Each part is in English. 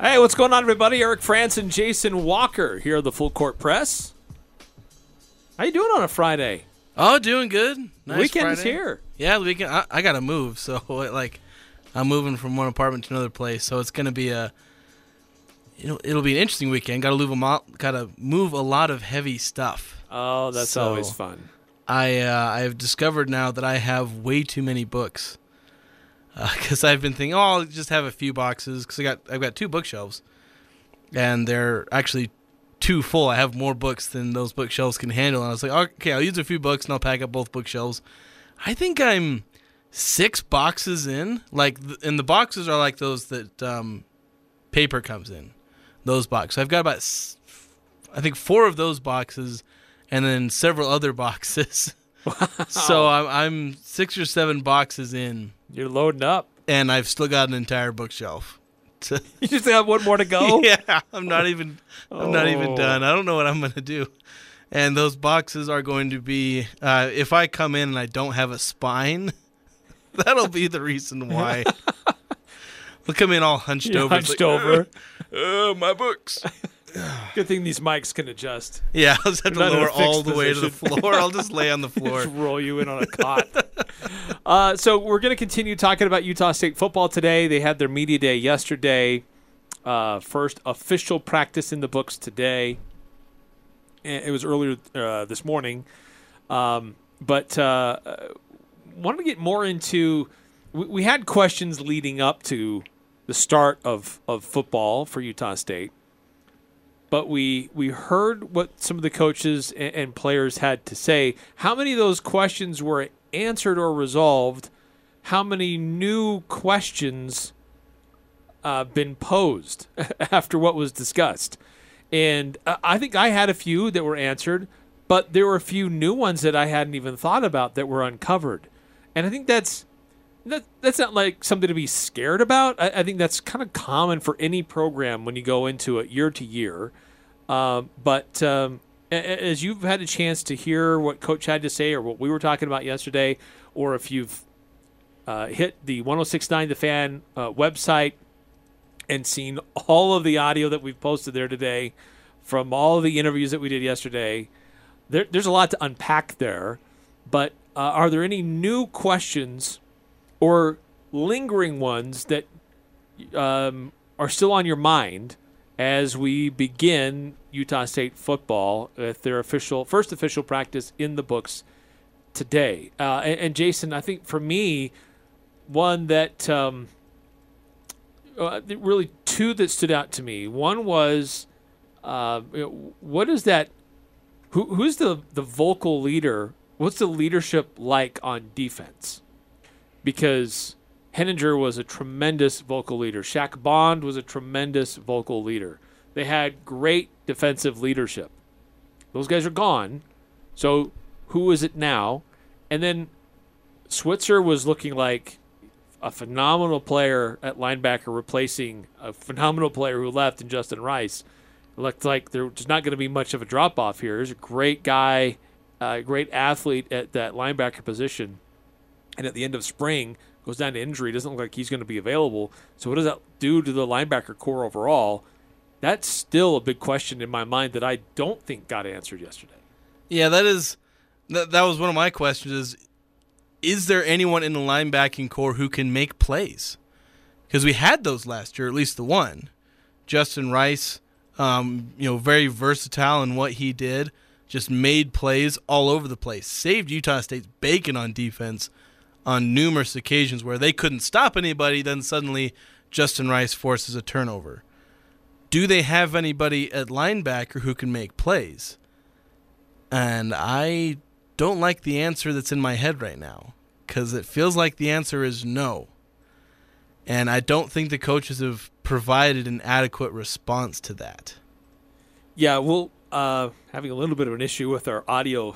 Hey, what's going on, everybody? Eric France and Jason Walker here at the Full Court Press. How you doing on a Friday? Oh, doing good. Nice Weekend is Friday. here. Yeah, the weekend. I, I gotta move, so like, I'm moving from one apartment to another place, so it's gonna be a, you know, it'll be an interesting weekend. Gotta move a mo- gotta move a lot of heavy stuff. Oh, that's So- always fun. I uh, I've discovered now that I have way too many books. Because I've been thinking, oh, I'll just have a few boxes. Because I got I've got two bookshelves, and they're actually too full. I have more books than those bookshelves can handle. And I was like, okay, I'll use a few books and I'll pack up both bookshelves. I think I'm six boxes in. Like, th- and the boxes are like those that um, paper comes in. Those boxes. I've got about, s- I think, four of those boxes, and then several other boxes. Wow. so I'm, I'm six or seven boxes in, You're loading up. and I've still got an entire bookshelf. to- You just have one more to go. yeah, I'm not even I'm not even Oh. done. I don't know what I'm gonna do. And those boxes are going to be uh, if I come in and I don't have a spine, that'll be the reason why. We'll come in all hunched You're over. Hunched like, over. Oh, my books. Good thing these mics can adjust. Yeah, I'll just have to in a lower all the way to the floor. I'll just lay on the floor. Just roll you in on a cot. uh, so we're going to continue talking about Utah State football today. They had their media day yesterday. Uh, first official practice in the books today. It was earlier uh, this morning, um, but uh, uh, wanted to get more into. We, we had questions leading up to the start of, of football for Utah State but we we heard what some of the coaches and, and players had to say. How many of those questions were answered or resolved? How many new questions uh, been posed after what was discussed? And uh, I think I had a few that were answered, but there were a few new ones that I hadn't even thought about that were uncovered. And I think that's that, that's not like something to be scared about. I, I think that's kind of common for any program when you go into it year to year. Um, but um, as you've had a chance to hear what Coach had to say or what we were talking about yesterday, or if you've uh, hit the 1069 The Fan uh, website and seen all of the audio that we've posted there today from all the interviews that we did yesterday, there, there's a lot to unpack there. But uh, are there any new questions or lingering ones that um, are still on your mind as we begin Utah State football with their official first official practice in the books today? Uh, and, and Jason, I think for me, one that um, uh, really two that stood out to me. One was, uh, what is that? Who, who's the the vocal leader? What's the leadership like on defense? Because Heninger was a tremendous vocal leader. Shaq Bond was a tremendous vocal leader. They had great defensive leadership. Those guys are gone. So who is it now? And then Switzer was looking like a phenomenal player at linebacker, replacing a phenomenal player who left in Justin Rice. It looked like there's not going to be much of a drop off here. He's a great guy, a great athlete at that linebacker position. And at the end of spring, goes down to injury. Doesn't look like he's going to be available. So what does that do to the linebacker core overall? That's still a big question in my mind that I don't think got answered yesterday. Yeah, that is that, that was one of my questions is is there anyone in the linebacking core who can make plays? Because we had those last year, at least the one. Justin Rice, um, you know, very versatile in what he did, just made plays all over the place. Saved Utah State's bacon on defense on numerous occasions where they couldn't stop anybody, then suddenly Justin Rice forces a turnover. Do they have anybody at linebacker who can make plays? And I don't like the answer that's in my head right now because it feels like the answer is no. And I don't think the coaches have provided an adequate response to that. Yeah, well, uh, having a little bit of an issue with our audio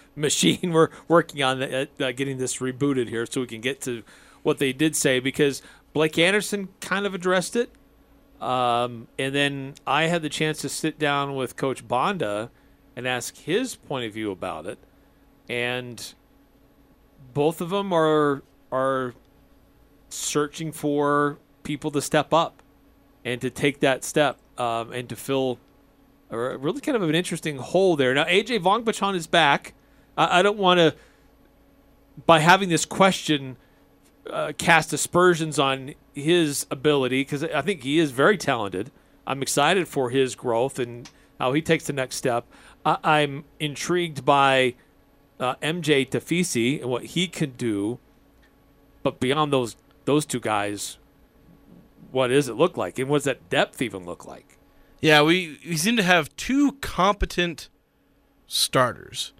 machine. We're working on uh, uh, getting this rebooted here so we can get to what they did say because Blake Anderson kind of addressed it. Um, and then I had the chance to sit down with Coach Banda and ask his point of view about it. And both of them are are searching for people to step up and to take that step um, and to fill a really kind of an interesting hole there. Now AJ Vongphachanh is back. I, I don't want to by having this question uh, cast aspersions on his ability because I think he is very talented. I'm excited for his growth and how he takes the next step. I, am intrigued by uh, MJ Tafisi and what he can do, but beyond those those two guys, what does it look like, and what does that depth even look like? Yeah, we, we seem to have two competent starters,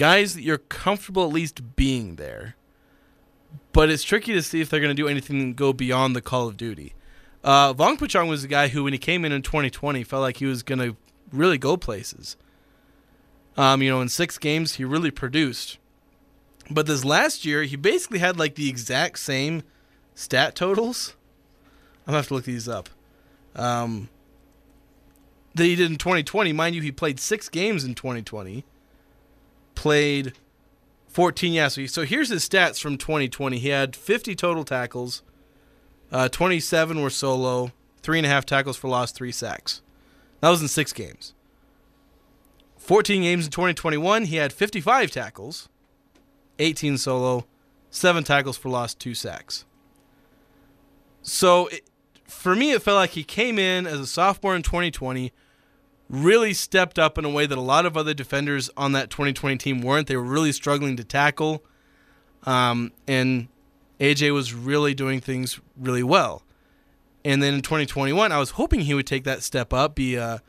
guys that you're comfortable at least being there but it's tricky to see if they're going to do anything go beyond the Call of Duty. Uh, Vongphachanh was the guy who, when he came in in 2020, felt like he was going to really go places. Um, you know, in six games, he really produced. But this last year, he basically had like the exact same stat totals. I'm gonna have to look these up. Um, that he did in 2020. Mind you, he played six games in 2020. Played 14, yeah. So, so here's his stats from 2020. He had 50 total tackles, uh, 27 were solo, three and a half tackles for loss, three sacks. That was in six games. 14 games in 2021, he had 55 tackles, 18 solo, seven tackles for loss, two sacks. So it, for me, it felt like he came in as a sophomore in 2020 really stepped up in a way that a lot of other defenders on that 2020 team weren't. They were really struggling to tackle. Um, and AJ was really doing things really well. And then in 2021, I was hoping he would take that step up, be a,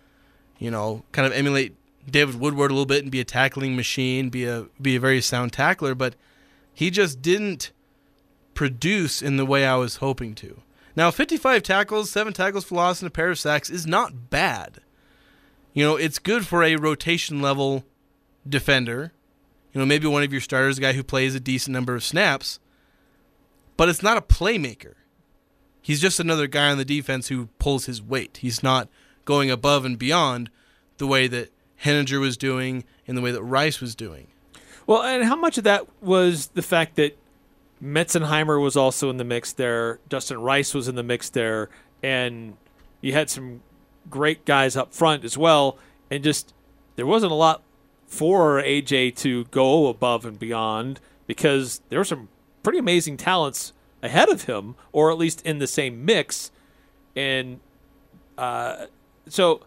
you know, kind of emulate David Woodward a little bit and be a tackling machine, be a be a very sound tackler, but he just didn't produce in the way I was hoping to. Now, 55 tackles, 7 tackles for loss and a pair of sacks is not bad. You know, it's good for a rotation level defender. You know, maybe one of your starters, a guy who plays a decent number of snaps, but it's not a playmaker. He's just another guy on the defense who pulls his weight. He's not going above and beyond the way that Heninger was doing and the way that Rice was doing. Well, and how much of that was the fact that Metzenheimer was also in the mix there, Dustin Rice was in the mix there, and you had some great guys up front as well, and just there wasn't a lot for AJ to go above and beyond because there were some pretty amazing talents ahead of him, or at least in the same mix. And uh, so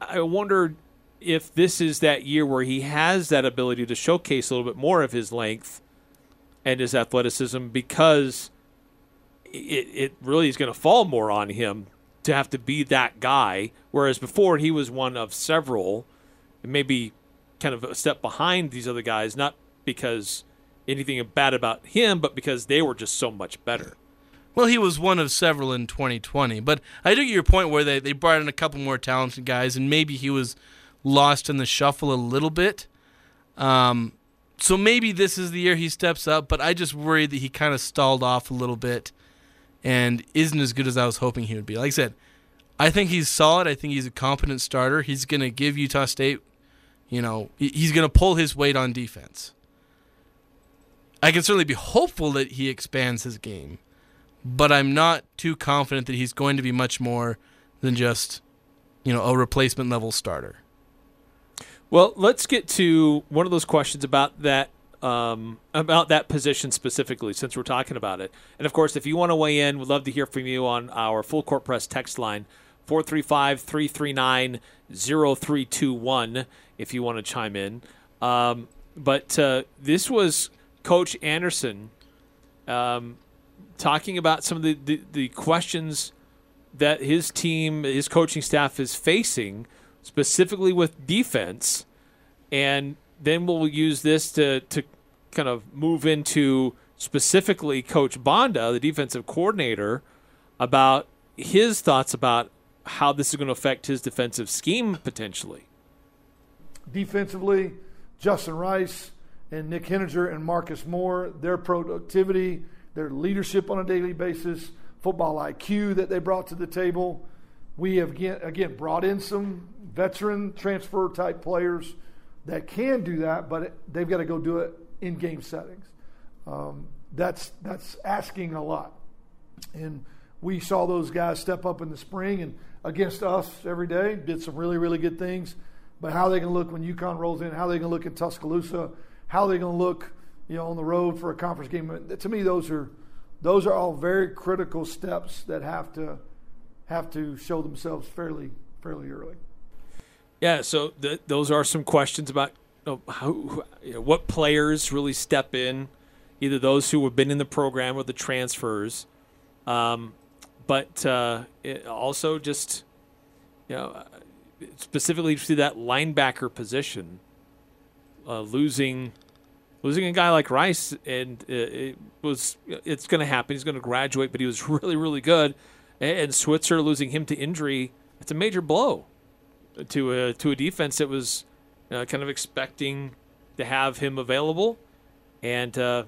I wonder if this is that year where he has that ability to showcase a little bit more of his length and his athleticism because it, it really is going to fall more on him to have to be that guy. Whereas before he was one of several, maybe kind of a step behind these other guys, not because anything bad about him, but because they were just so much better. Well, he was one of several in 2020, but I do get your point where they, they brought in a couple more talented guys, and maybe he was lost in the shuffle a little bit. Um, so maybe this is the year he steps up, but I just worry that he kind of stalled off a little bit and isn't as good as I was hoping he would be. Like I said, I think he's solid. I think he's a competent starter. He's going to give Utah State, you know, he's going to pull his weight on defense. I can certainly be hopeful that he expands his game, but I'm not too confident that he's going to be much more than just, you know, a replacement level starter. Well, let's get to one of those questions about that um, about that position specifically, since we're talking about it. And of course, if you want to weigh in, we'd love to hear from you on our full court press text line 435 339 0321 if you want to chime in. Um, but uh, this was Coach Anderson um, talking about some of the, the, the questions that his team, his coaching staff is facing, specifically with defense. And then we'll use this to, to kind of move into specifically Coach Banda, the defensive coordinator, about his thoughts about how this is going to affect his defensive scheme potentially. Defensively, Justin Rice and Nick Heninger and Marcus Moore, their productivity, their leadership on a daily basis, football IQ that they brought to the table. We have again, again brought in some veteran transfer type players that can do that, but they've got to go do it in game settings. Um, that's that's asking a lot, and we saw those guys step up in the spring and against us every day did some really really good things. But how they going to look when UConn rolls in? How they going to look in Tuscaloosa? How they going to look, you know, on the road for a conference game? To me, those are those are all very critical steps that have to have to show themselves fairly fairly early. Yeah, so th- those are some questions about how, you know, what players really step in, either those who have been in the program or the transfers, um, but uh, also just you know specifically to that linebacker position, uh, losing losing a guy like Rice, and uh, it was it's going to happen. He's going to graduate, but he was really really good. And Switzer losing him to injury, it's a major blow to a to a defense that was uh, kind of expecting to have him available and uh,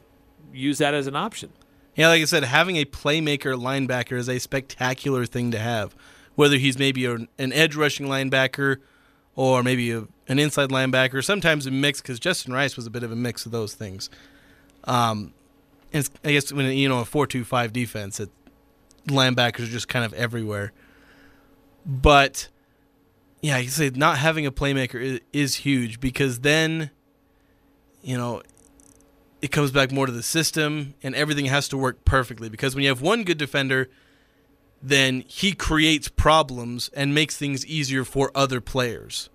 use that as an option. Yeah, like I said, having a playmaker linebacker is a spectacular thing to have. Whether he's maybe an edge rushing linebacker or maybe a, an inside linebacker, sometimes a mix, because Justin Rice was a bit of a mix of those things. Um, and I guess when you know a four-two-five defense, it, linebackers are just kind of everywhere. But yeah, you say not having a playmaker is, is huge because then, you know, it comes back more to the system and everything has to work perfectly. Because when you have one good defender, then he creates problems and makes things easier for other players.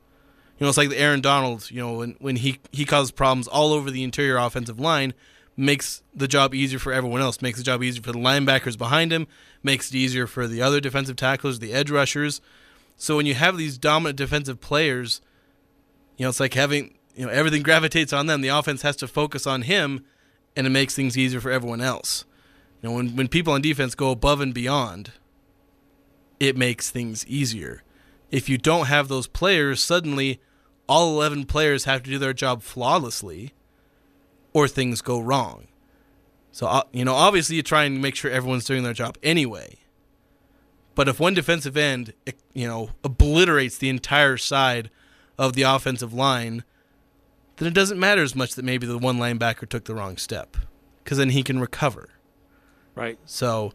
You know, it's like the Aaron Donald, you know, when, when he, he causes problems all over the interior offensive line, makes the job easier for everyone else, makes the job easier for the linebackers behind him, makes it easier for the other defensive tacklers, the edge rushers. So when you have these dominant defensive players, you know, it's like having, you know, everything gravitates on them. The offense has to focus on him, and it makes things easier for everyone else. You know, when, when people on defense go above and beyond, it makes things easier. If you don't have those players, suddenly all 11 players have to do their job flawlessly or things go wrong. So, uh, you know, obviously you try and make sure everyone's doing their job anyway. But if one defensive end, you know, obliterates the entire side of the offensive line, then it doesn't matter as much that maybe the one linebacker took the wrong step because then he can recover. Right. So,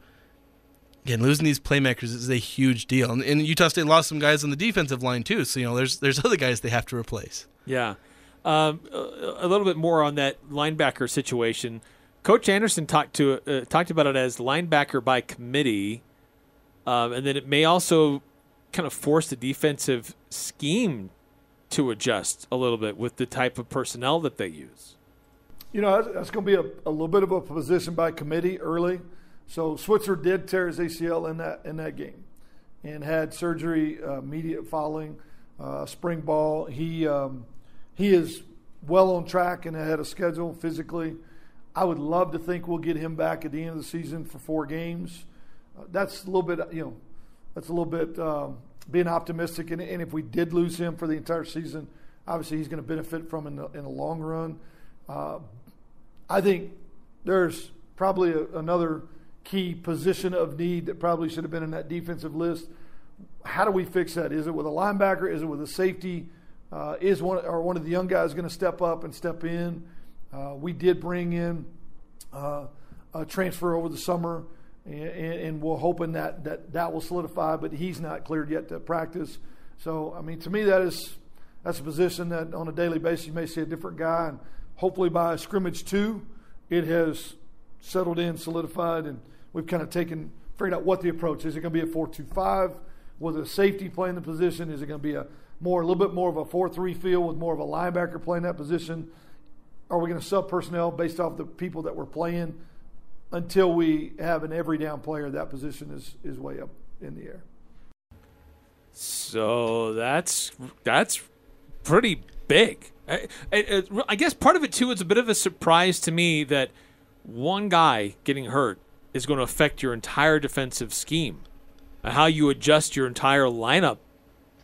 again, losing these playmakers is a huge deal. And, and Utah State lost some guys on the defensive line too. So you know, there's there's other guys they have to replace. Yeah. Um, a little bit more on that linebacker situation. Coach Anderson talked to uh, talked about it as linebacker by committee um, and then it may also kind of force the defensive scheme to adjust a little bit with the type of personnel that they use. You know, that's, going to be a, a, little bit of a position by committee early. So Switzer did tear his ACL in that in that game, and had surgery uh, immediate following uh, spring ball. He um, he is well on track and ahead of schedule physically. I would love to think we'll get him back at the end of the season for four games that's a little bit, you know, that's a little bit um, being optimistic. And, and, if we did lose him for the entire season, obviously he's going to benefit from in the, in the long run. Uh, I think there's probably a, another key position of need that probably should have been in that defensive list. How do we fix that? Is it with a linebacker? Is it with a safety? Uh, is one or one of the young guys going to step up and step in? Uh, we did bring in uh, a transfer over the summer and, and we're hoping that, that that will solidify. But he's not cleared yet to practice. So I mean, to me, that is that's a position that on a daily basis you may see a different guy, and hopefully by scrimmage two, it has settled in, solidified, and we've kind of taken figured out what the approach is. It going to be a four-two-five with a safety playing the position? Is it going to be a more a little bit more of a four-three feel with more of a linebacker playing that position? Are we going to sub personnel based off the people that we're playing? Until we have an every down player, that position is, is way up in the air. So that's that's pretty big. I, I, I, guess part of it too is a bit of a surprise to me that one guy getting hurt is going to affect your entire defensive scheme and how you adjust your entire lineup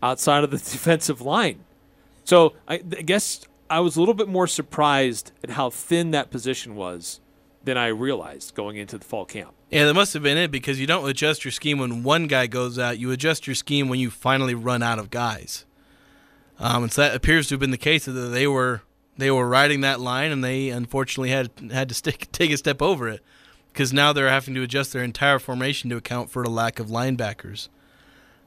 outside of the defensive line. So I, I guess I was a little bit more surprised at how thin that position was than I realized going into the fall camp. Yeah, that must have been it because you don't adjust your scheme when one guy goes out. You adjust your scheme when you finally run out of guys. Um, and so that appears to have been the case that they were they were riding that line, and they unfortunately had had to stick, take a step over it because now they're having to adjust their entire formation to account for the lack of linebackers.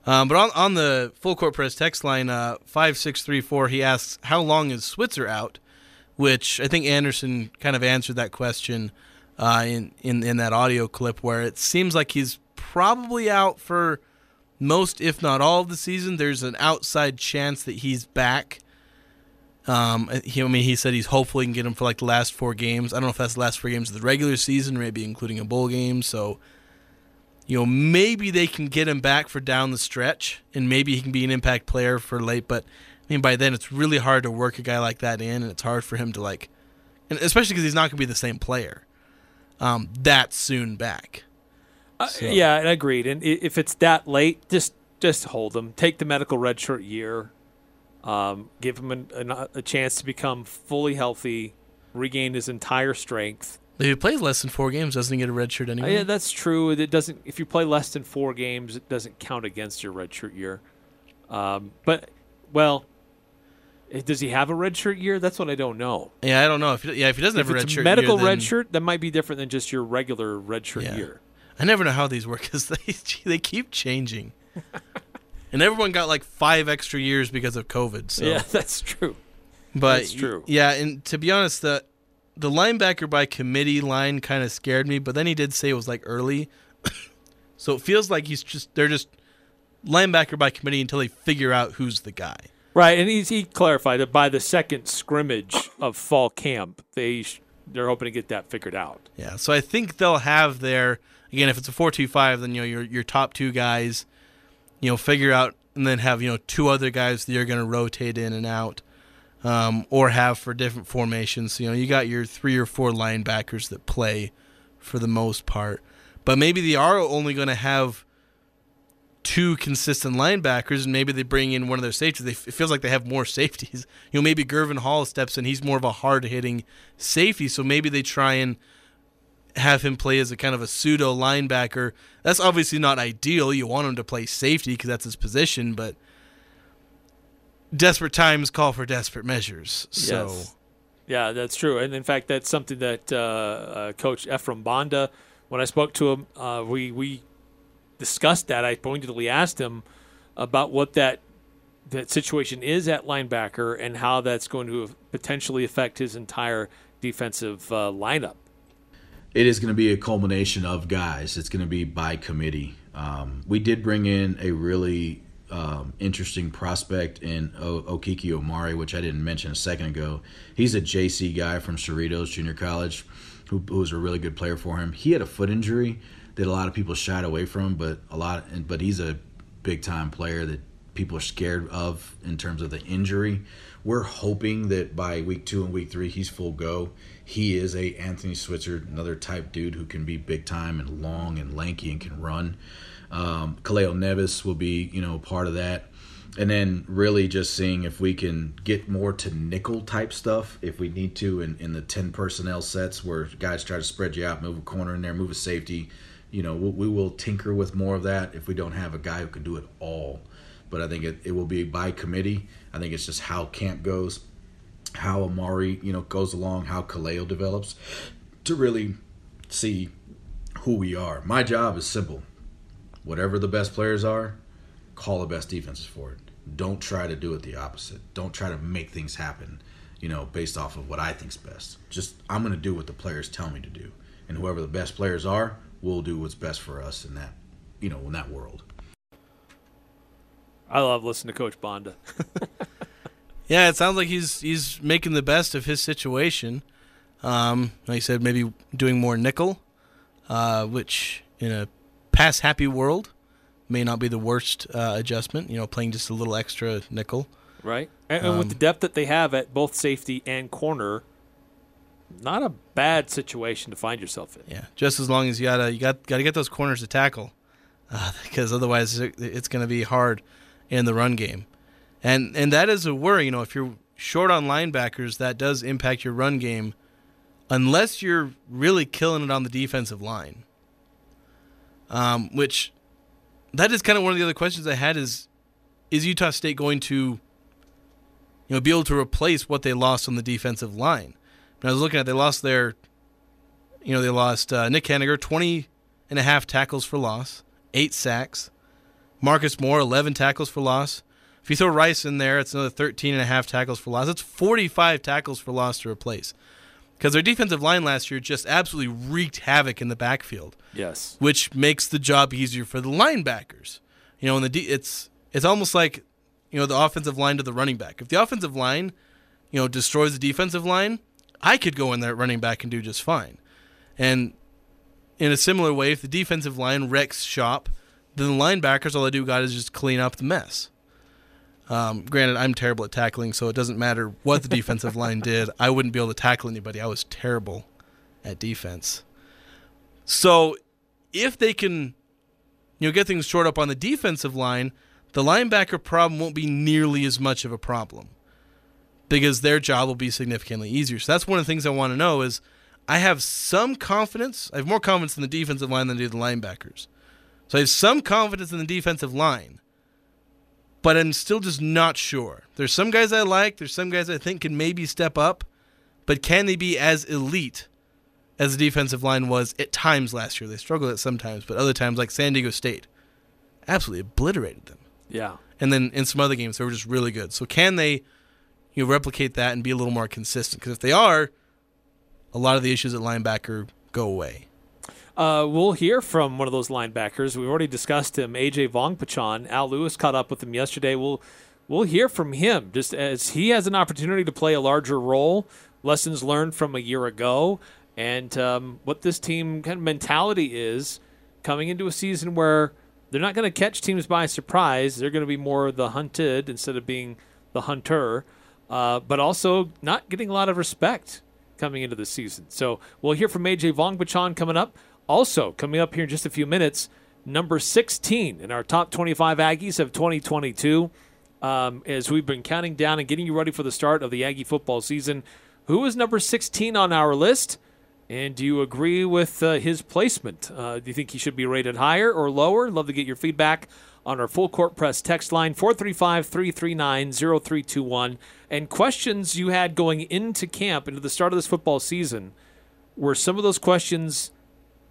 Um, but on, on the full court press text line, uh, 5634, he asks, How long is Switzer out? Which I think Anderson kind of answered that question uh, in, in, in that audio clip where it seems like he's probably out for most, if not all, of the season. There's an outside chance that he's back. Um, he, I mean, he said he's hopefully can get him for like the last four games. I don't know if that's the last four games of the regular season, maybe including a bowl game. So you know, maybe they can get him back for down the stretch, and maybe he can be an impact player for late. But mean, by then it's really hard to work a guy like that in, and it's hard for him to like, and especially because he's not going to be the same player um, that soon back. Uh, Yeah, agreed. And if it's that late, just just hold him. Take the medical redshirt year. Um, give him a, a chance to become fully healthy, regain his entire strength if he plays less than four games, doesn't he get a red shirt anyway? Uh, yeah, that's true. It doesn't. If you play less than four games, it doesn't count against your red shirt year. Um, but well, Eh, does he have a red shirt year? That's what I don't know. Yeah, I don't know. If yeah, if he doesn't if have a red shirt, medical year, red shirt, that might be different than just your regular red shirt yeah. year. I never know how these work because they they keep changing, and everyone got like five extra years because of COVID. So. Yeah, that's true. But that's true. Yeah, and to be honest, the the linebacker by committee line kind of scared me, but then he did say it was like early. so it feels like he's just they're just linebacker by committee until they figure out who's the guy. Right, and he clarified that by the second scrimmage of fall camp, they they're hoping to get that figured out. Yeah, so I think they'll have their again if it's a four two five, then you know your your top two guys, you know, figure out and then have you know two other guys that you're going to rotate in and out um, or have for different formations. You know, you got your three or four linebackers that play for the most part, but maybe they are only going to have two consistent linebackers, and maybe they bring in one of their safeties. They, it feels like they have more safeties. You know, maybe Gurvan Hall steps in; he's more of a hard hitting safety, so maybe they try and have him play as a kind of a pseudo linebacker. That's obviously not ideal. You want him to play safety because that's his position, but desperate times call for desperate measures. So. Yes. Yeah, that's true. And in fact, that's something that uh, uh, Coach Ephraim Banda, when I spoke to him, uh, we, we discussed that. I pointedly asked him about what that that situation is at linebacker and how that's going to potentially affect his entire defensive uh, lineup. It is going to be a culmination of guys. It's going to be by committee. Um, we did bring in a really um, interesting prospect in o- Okiki Omari, which I didn't mention a second ago. He's a JC guy from Cerritos Junior College, who, who was a really good player for him. He had a foot injury that a lot of people shied away from, but a lot, but he's a big time player that people are scared of in terms of the injury. We're hoping that by week two and week three, he's full go. He is a Anthony Switzer, another type dude who can be big time and long and lanky and can run. Um, Kaleo Nevis will be, you know, part of that. And then really just seeing if we can get more to nickel type stuff if we need to in, in the 10 personnel sets where guys try to spread you out, move a corner in there, move a safety. You know, we, will tinker with more of that if we don't have a guy who can do it all. But I think it, it will be by committee. I think it's just how camp goes, how Amari, you know, goes along, how Kaleo develops to really see who we are. My job is simple whatever the best players are, call the best defenses for it. Don't try to do it the opposite. Don't try to make things happen, you know, based off of what I think's best. Just I'm going to do what the players tell me to do, and whoever the best players are, will do what's best for us in that, you know, in that world. I love listening to Coach Banda. yeah, it sounds like he's he's making the best of his situation. Um, like I said, maybe doing more nickel uh, which in a pass happy world may not be the worst uh, adjustment. You know, playing just a little extra nickel. Right. And, and with the depth that they have at both safety and corner, not a bad situation to find yourself in. Yeah, just as long as you gotta you got got to get those corners to tackle, uh, because otherwise it's going to be hard in the run game, and and that is a worry. You know, if you're short on linebackers, that does impact your run game, unless you're really killing it on the defensive line. Um, which that is kind of one of the other questions I had is is Utah State going to you know be able to replace what they lost on the defensive line? I was looking at they lost their you know, they lost uh, Nick Heninger, 20 and a half tackles for loss, eight sacks. Marcus Moore, 11 tackles for loss. If you throw Rice in there, it's another 13 and a half tackles for loss. That's 45 tackles for loss to replace. Because their defensive line last year just absolutely wreaked havoc in the backfield, Yes. which makes the job easier for the linebackers. You know, and the de- it's it's almost like you know the offensive line to the running back. If the offensive line, you know, destroys the defensive line, I could go in there at running back and do just fine. And in a similar way, if the defensive line wrecks shop, then the linebackers all they do got is just clean up the mess. Um, granted, I'm terrible at tackling, so it doesn't matter what the defensive line did. I wouldn't be able to tackle anybody. I was terrible at defense. So if they can, you know, get things short up on the defensive line, the linebacker problem won't be nearly as much of a problem because their job will be significantly easier. So that's one of the things I want to know is I have some confidence. I have more confidence in the defensive line than I do the linebackers. So I have some confidence in the defensive line, but I'm still just not sure. There's some guys I like. There's some guys I think can maybe step up, but can they be as elite as the defensive line was at times last year? They struggled at sometimes, but other times, like San Diego State, absolutely obliterated them Yeah. and then in some other games they were just really good. So can they, you know, replicate that and be a little more consistent? Because if they are, a lot of the issues at linebacker go away. Uh, we'll hear from one of those linebackers. We've already discussed him, AJ Vongphachanh. Al Lewis caught up with him yesterday. We'll we'll hear from him just as he has an opportunity to play a larger role. Lessons learned from a year ago, and um, what this team kind of mentality is coming into a season where they're not going to catch teams by surprise. They're going to be more the hunted instead of being the hunter, uh, but also not getting a lot of respect coming into the season. So we'll hear from AJ Vongphachanh coming up. Also, coming up here in just a few minutes, number 16 in our top 25 Aggies of 2022. Um, as we've been counting down and getting you ready for the start of the Aggie football season, who is number 16 on our list? And do you agree with uh, his placement? Uh, do you think he should be rated higher or lower? Love to get your feedback on our full court press text line 435 339 0321. And questions you had going into camp, into the start of this football season, were some of those questions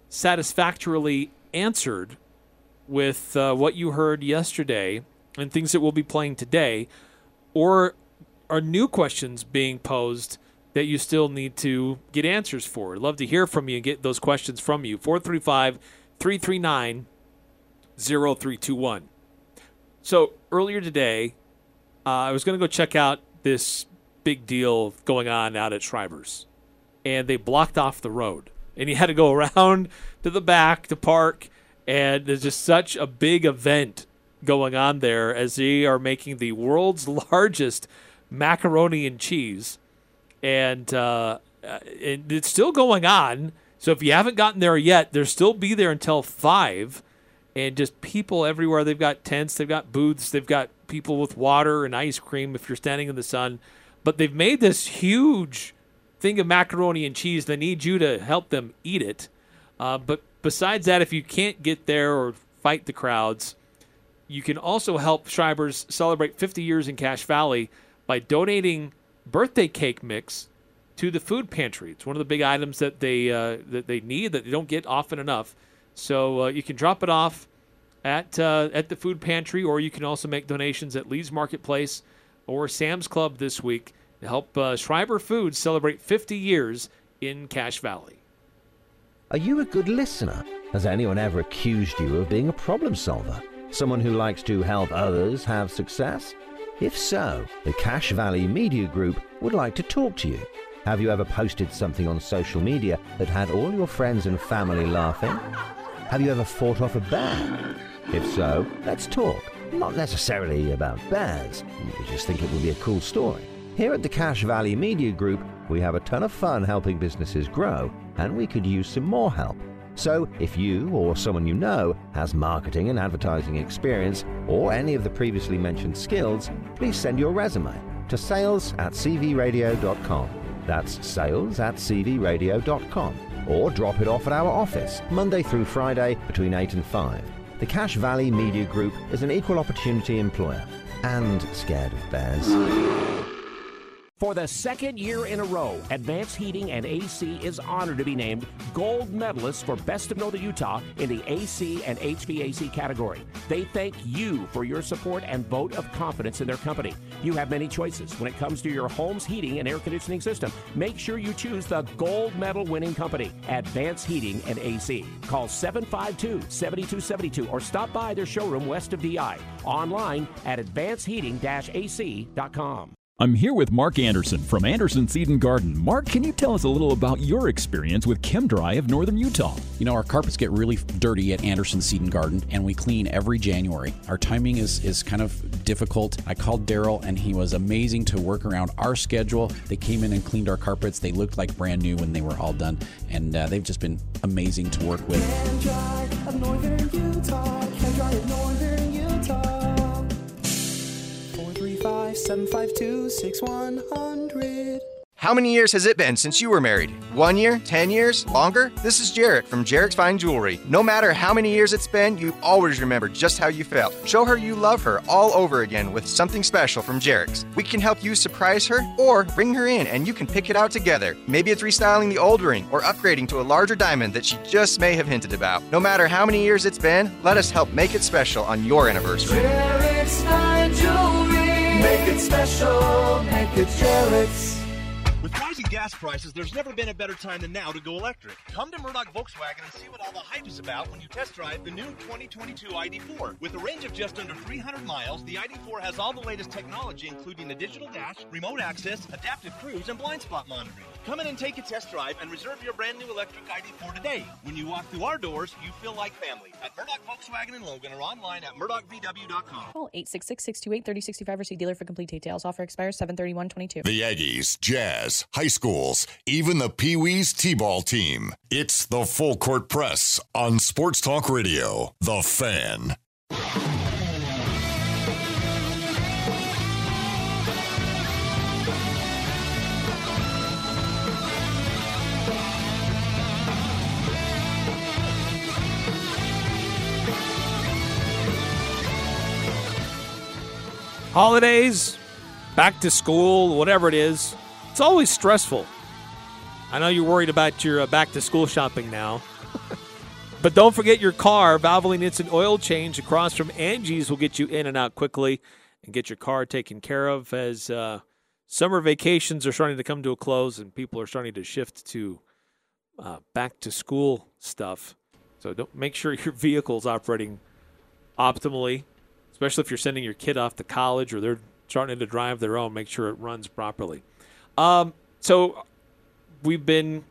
satisfactorily answered with uh, what you heard yesterday and things that we'll be playing today? Or are new questions being posed that you still need to get answers for? I'd love to hear from you and get those questions from you. 435 339 0321. So earlier today, uh, I was going to go check out this big deal going on out at Schreiber's, and they blocked off the road, and you had to go around to the back to park, and there's just such a big event going on there as they are making the world's largest macaroni and cheese, and uh, and it's still going on. So if you haven't gotten there yet, they'll still be there until five and just people everywhere. They've got tents, they've got booths, they've got people with water and ice cream if you're standing in the sun. But they've made this huge thing of macaroni and cheese. They need you to help them eat it. Uh, but besides that, if you can't get there or fight the crowds, you can also help Schreiber's celebrate 50 years in Cache Valley by donating birthday cake mix to the food pantry. It's one of the big items that they uh, that they need that they don't get often enough. So uh, you can drop it off at uh, at the food pantry, or you can also make donations at Lee's Marketplace or Sam's Club this week to help uh, Schreiber Foods celebrate 50 years in Cache Valley. Are you a good listener? Has anyone ever accused you of being a problem solver? Someone who likes to help others have success? If so, the Cache Valley Media Group would like to talk to you. Have you ever posted something on social media that had all your friends and family laughing? Have you ever fought off a bear? If so, let's talk. Not necessarily about bears, we just think it would be a cool story. Here at the Cache Valley Media Group, we have a ton of fun helping businesses grow, and we could use some more help. So, if you or someone you know has marketing and advertising experience or any of the previously mentioned skills, please send your resume to sales at cvradio.com. That's sales at cvradio.com. Or drop it off at our office, Monday through Friday between 8 and 5. The Cache Valley Media Group is an equal opportunity employer and scared of bears. For the second year in a row, Advanced Heating and AC is honored to be named gold medalist for Best of Northern Utah in the AC and HVAC category. They thank you for your support and vote of confidence in their company. You have many choices when it comes to your home's heating and air conditioning system. Make sure you choose the gold medal winning company, Advanced Heating and AC. Call 752 7272 or stop by their showroom west of DI. Online at advancedheating AC.com. I'm here with Mark Anderson from Anderson Seed and Garden. Mark, can you tell us a little about your experience with ChemDry of Northern Utah? You know, our carpets get really dirty at Anderson Seed and Garden, and we clean every January. Our timing is, is kind of difficult. I called Daryl, and he was amazing to work around our schedule. They came in and cleaned our carpets. They looked like brand new when they were all done, and uh, they've just been amazing to work with. 752 6100. How many years has it been since you were married? One year? Ten years? Longer? This is Jarek from Jarek's Fine Jewelry. No matter how many years it's been, you always remember just how you felt. Show her you love her all over again with something special from Jarek's. We can help you surprise her or bring her in and you can pick it out together. Maybe it's restyling the old ring or upgrading to a larger diamond that she just may have hinted about. No matter how many years it's been, let us help make it special on your anniversary. Jarek's Fine Jewelry. Make it special. Make it Jarek's. With rising gas prices, there's never been a better time than now to go electric. Come to Murdoch Volkswagen and see what all the hype is about when you test drive the new 2022 ID4. With a range of just under 300 miles, the ID4 has all the latest technology, including a digital dash, remote access, adaptive cruise, and blind spot monitoring. Come in and take a test drive and reserve your brand new electric ID4 today. When you walk through our doors, you feel like family. At Murdoch Volkswagen and Logan or online at murdochvw.com. Call 866-628-3065 or see dealer for complete details. Offer expires 73122. The Aggies, Jazz, high schools, even the Pee Wees T-ball team. It's the Full Court Press on Sports Talk Radio. The Fan. Holidays, back to school, whatever it is, it's always stressful. I know you're worried about your uh, back to school shopping now. but don't forget your car. Valvoline Instant Oil Change across from Angie's will get you in and out quickly and get your car taken care of as uh, summer vacations are starting to come to a close and people are starting to shift to uh, back to school stuff. So don't make sure your vehicle's operating optimally, especially if you're sending your kid off to college or they're starting to drive their own. Make sure it runs properly. Um, so we've been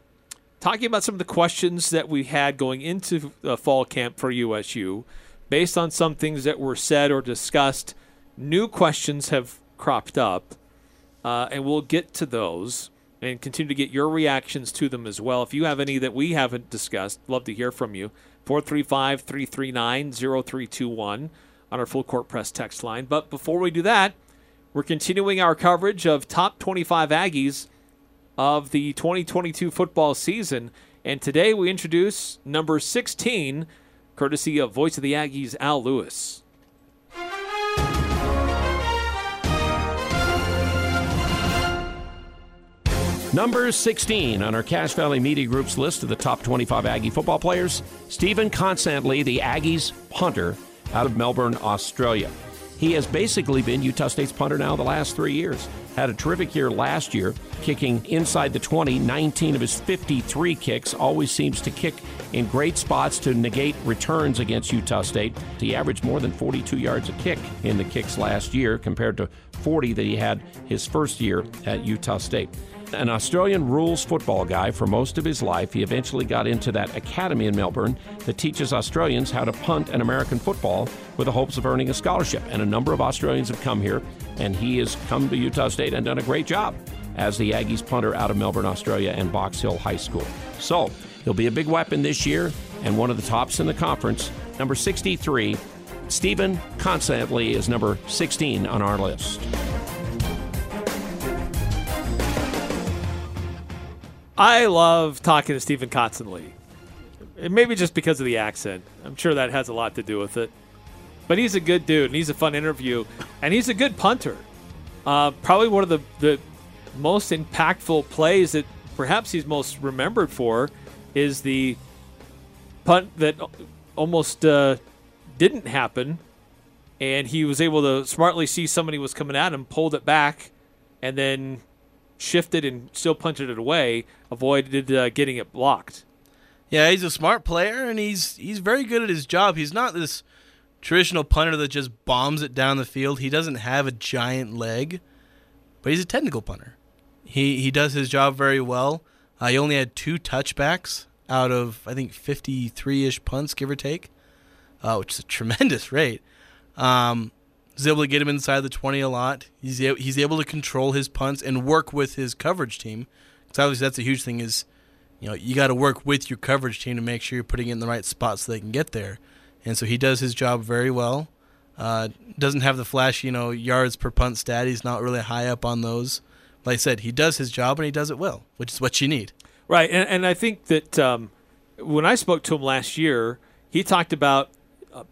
talking about some of the questions that we had going into the fall camp for USU. Based on some things that were said or discussed, new questions have cropped up, uh, and we'll get to those and continue to get your reactions to them as well. If you have any that we haven't discussed, love to hear from you. 435 339 0321 on our full court press text line. But before we do that, we're continuing our coverage of top 25 Aggies of the 2022 football season. And today we introduce number 16, courtesy of Voice of the Aggies, Al Lewis. Number 16 on our Cache Valley Media Group's list of the top 25 Aggie football players, Stephen Kotsanlee, the Aggies punter out of Melbourne, Australia. He has basically been Utah State's punter now the last three years. Had a terrific year last year, kicking inside the 20. 19 of his 53 kicks always seems to kick in great spots to negate returns against Utah State. He averaged more than 42 yards a kick in the kicks last year compared to 40 that he had his first year at Utah State. An Australian rules football guy for most of his life, he eventually got into that academy in Melbourne that teaches Australians how to punt an American football with the hopes of earning a scholarship. And a number of Australians have come here, and he has come to Utah State and done a great job as the Aggies punter out of Melbourne, Australia, and Box Hill High School. So he'll be a big weapon this year and one of the tops in the conference. Number 63, Stephen Kotsanlee is number 16 on our list. I love talking to Stephen Kotsanlee. Maybe just because of the accent. I'm sure that has a lot to do with it. But he's a good dude, and he's a fun interview, and he's a good punter. Uh, probably one of the, the most impactful plays that perhaps he's most remembered for is the punt that almost uh, didn't happen, and he was able to smartly see somebody was coming at him, pulled it back, and then shifted and still punted it away, avoided uh, getting it blocked. Yeah, he's a smart player, and he's he's very good at his job. He's not this traditional punter that just bombs it down the field. He doesn't have a giant leg, but he's a technical punter. He he does his job very well. Uh, he only had two touchbacks out of I think 53ish punts, give or take, uh, which is a tremendous rate. Um, he's able to get him inside the 20 a lot. He's a, he's able to control his punts and work with his coverage team. Because obviously that's a huge thing. Is you know you got to work with your coverage team to make sure you're putting it in the right spot so they can get there. And so he does his job very well. Uh, doesn't have the flashy, you know, yards per punt stat. He's not really high up on those. Like I said, he does his job and he does it well, which is what you need. Right, and, and I think that um, when I spoke to him last year, he talked about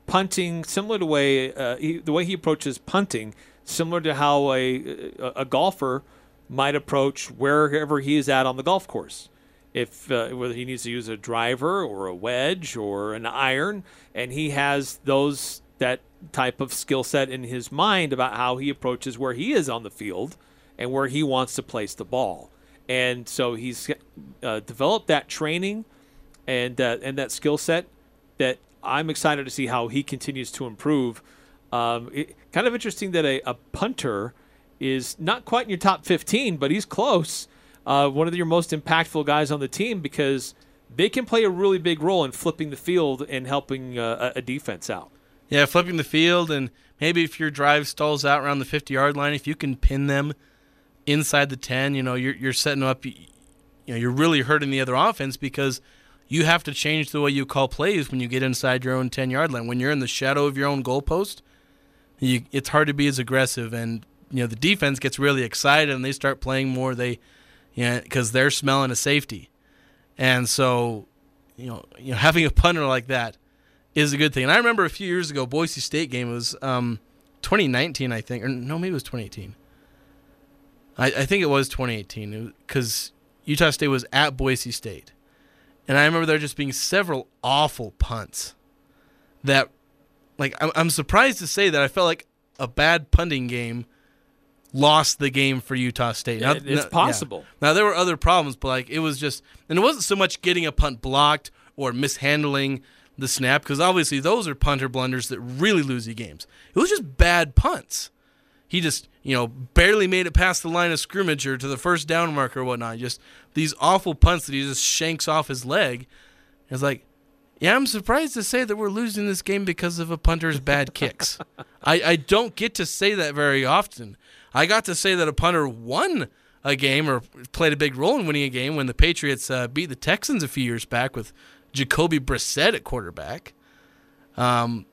punting similar to way uh, he, the way he approaches punting, similar to how a, a, a golfer might approach wherever he is at on the golf course. If uh, whether he needs to use a driver or a wedge or an iron, and he has those that type of skill set in his mind about how he approaches where he is on the field and where he wants to place the ball. And so he's uh, developed that training and uh, and that skill set that I'm excited to see how he continues to improve. Um, it, kind of interesting that a, a, punter is not quite in your top 15, but he's close. Uh, one of your most impactful guys on the team because they can play a really big role in flipping the field and helping uh, a defense out. Yeah, flipping the field, and maybe if your drive stalls out around the 50 yard line, if you can pin them inside the 10, you know, you're, you're setting up, you know, you're really hurting the other offense because you have to change the way you call plays when you get inside your own 10 yard line. When you're in the shadow of your own goalpost, you, it's hard to be as aggressive. And, you know, the defense gets really excited and they start playing more. They, you know, because they're smelling a safety. And so, you know, you know, having a punter like that is a good thing. And I remember a few years ago, Boise State game was um, 2019, I think, or no, maybe it was 2018. I, I think it was 2018 because Utah State was at Boise State, and I remember there just being several awful punts that, like, I'm, I'm surprised to say that I felt like a bad punting game lost the game for Utah State. Now, it's possible. Yeah. Now there were other problems, but like it was just, and it wasn't so much getting a punt blocked or mishandling the snap because obviously those are punter blunders that really lose you games. It was just bad punts. He just, you know, barely made it past the line of scrimmage or to the first down marker or whatnot. Just these awful punts that he just shanks off his leg. It's like, yeah, I'm surprised to say that we're losing this game because of a punter's bad kicks. I, I don't get to say that very often. I got to say that a punter won a game or played a big role in winning a game when the Patriots uh, beat the Texans a few years back with Jacoby Brissett at quarterback. Um,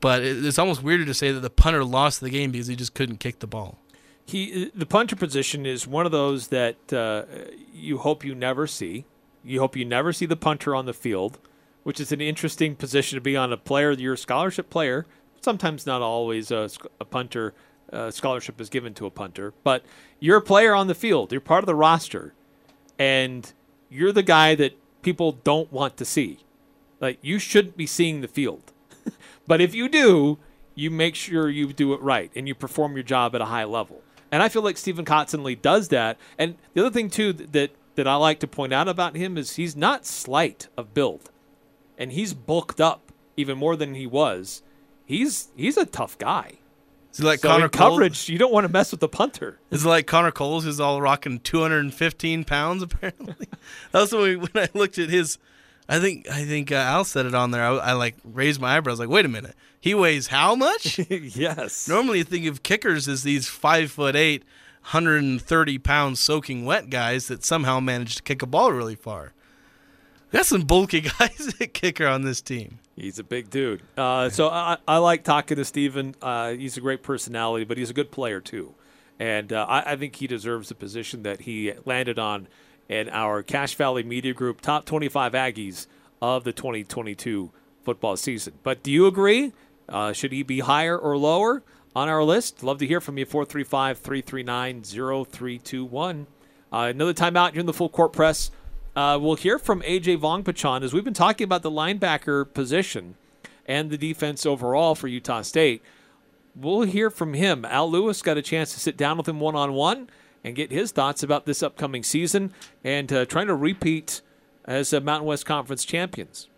but it's almost weirder to say that the punter lost the game because he just couldn't kick the ball. He, the punter position is one of those that uh, you hope you never see. You hope you never see the punter on the field, which is an interesting position to be on. A player, you're a scholarship player. Sometimes not always a, a punter uh, scholarship is given to a punter, but you're a player on the field. You're part of the roster, and you're the guy that people don't want to see. Like you shouldn't be seeing the field, but if you do, you make sure you do it right and you perform your job at a high level. And I feel like Stephen Kotsanlee does that. And the other thing too that that I like to point out about him is he's not slight of build, and he's bulked up even more than he was. He's he's a tough guy. Is it like So Connor in Cole? coverage, you don't want to mess with the punter. Is it like Connor Coles, who's all rocking 215 pounds? Apparently, that was when, we, when I looked at his. I think I think uh, Al said it on there. I, I like raised my eyebrows, like, wait a minute, he weighs how much? yes. Normally, you think of kickers as these five foot eight, 130 pound soaking wet guys that somehow manage to kick a ball really far. We got some bulky guys at kicker on this team. He's a big dude. Uh, so I, I like talking to Steven. Uh, he's a great personality, but he's a good player too. And uh, I, I think he deserves the position that he landed on in our Cache Valley Media Group top 25 Aggies of the 2022 football season. But do you agree? Uh, should he be higher or lower on our list? Love to hear from you. 435 339 0321. Another timeout. You're in the full court press. Uh, we'll hear from AJ Vongphachanh as we've been talking about the linebacker position and the defense overall for Utah State. We'll hear from him. Al Lewis got a chance to sit down with him one on one and get his thoughts about this upcoming season and uh, trying to repeat as uh, Mountain West Conference champions.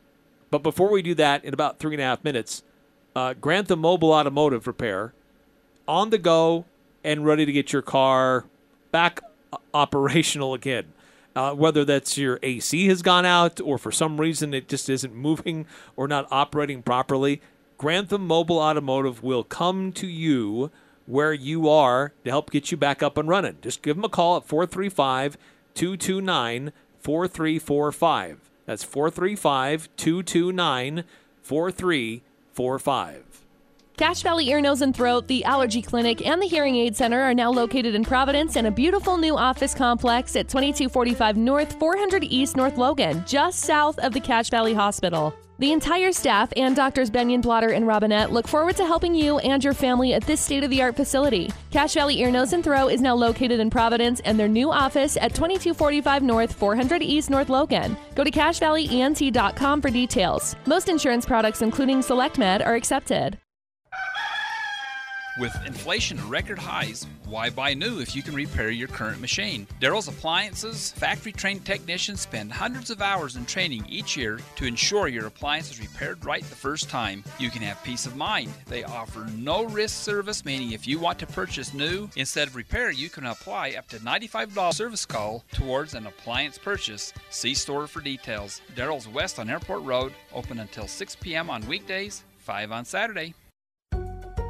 But before we do that, in about three and a half minutes, uh, Grantham Mobile Automotive Repair on the go and ready to get your car back uh, operational again. Uh, whether that's your AC has gone out or for some reason it just isn't moving or not operating properly, Grantham Mobile Automotive will come to you where you are to help get you back up and running. Just give them a call at 435 229 4345. That's 435 229 4345. Cache Valley Ear, Nose, and Throat, the Allergy Clinic, and the Hearing Aid Center are now located in Providence in a beautiful new office complex at 2245 North, 400 East North Logan, just south of the Cache Valley Hospital. The entire staff and Doctors Benyon, Blotter, and Robinette look forward to helping you and your family at this state of the art facility. Cache Valley Ear, Nose, and Throat is now located in Providence and their new office at 2245 North, 400 East North Logan. Go to CacheValleyENT.com for details. Most insurance products, including SelectMed, are accepted. With inflation at record highs, why buy new if you can repair your current machine? Daryl's Appliances factory trained technicians spend hundreds of hours in training each year to ensure your appliance is repaired right the first time. You can have peace of mind. They offer no risk service, meaning if you want to purchase new instead of repair, you can apply up to $95 service call towards an appliance purchase. See store for details. Daryl's West on Airport Road, open until 6 p.m. on weekdays, 5 on Saturday.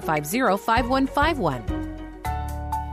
750 5151.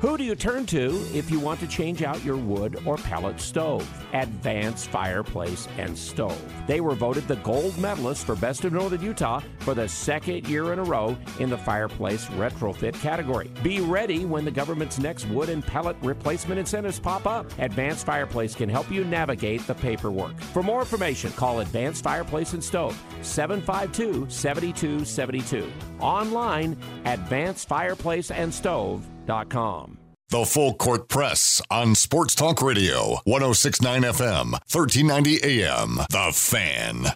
Who do you turn to if you want to change out your wood or pellet stove? Advanced Fireplace and Stove. They were voted the gold medalist for Best of Northern Utah for the second year in a row in the fireplace retrofit category. Be ready when the government's next wood and pellet replacement incentives pop up. Advanced Fireplace can help you navigate the paperwork. For more information, call Advanced Fireplace and Stove 752 7272. Online, advancedfireplaceandstove.com. The Full Court Press on Sports Talk Radio, 1069 FM, 1390 AM. The Fan.